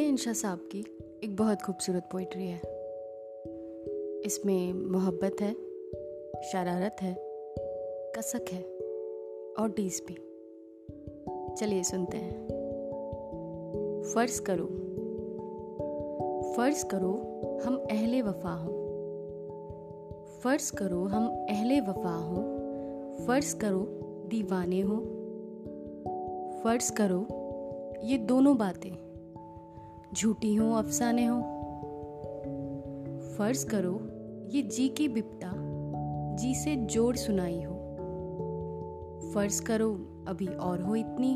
इंशा साहब की एक बहुत खूबसूरत पोइट्री है। इसमें मोहब्बत है, शरारत है, कसक है और टीस भी। चलिए सुनते हैं। फ़र्ज़ करो फ़र्ज़ करो हम अहले वफा हों। फ़र्ज़ करो हम अहले वफा हों। फ़र्ज़ करो दीवाने हों। फ़र्ज़ करो ये दोनों बातें झूठी हों, अफसाने हों। फ़र्ज़ करो, ये जी की बिपता, जी से जोड़ सुनाई हो। फ़र्ज़ करो, अभी और हो इतनी,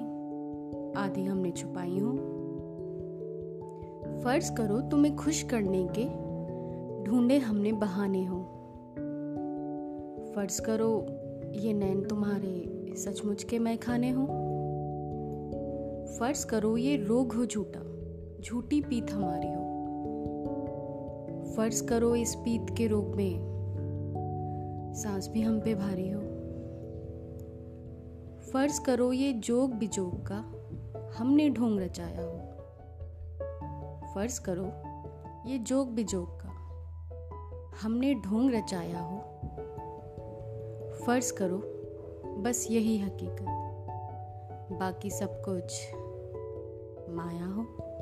आधी हमने छुपाई हो। फ़र्ज़ करो, तुम्हें खुश करने के, ढूंढे हमने बहाने हो। फ़र्ज़ करो, ये नैन तुम्हारे सचमुच के मैं खाने हो। फ़र्ज़ करो, ये रोग हो झूठा। झूठी पीत हमारी हो। फ़र्ज़ करो इस पीत के रूप में। सांस भी हम पे भारी हो। फ़र्ज़ करो ये जोग बिजोग का हमने ढोंग रचाया हो। फ़र्ज़ करो ये जोग बिजोग का हमने ढोंग रचाया हो। फ़र्ज़ करो बस यही हकीकत। बाकी सब कुछ माया हो।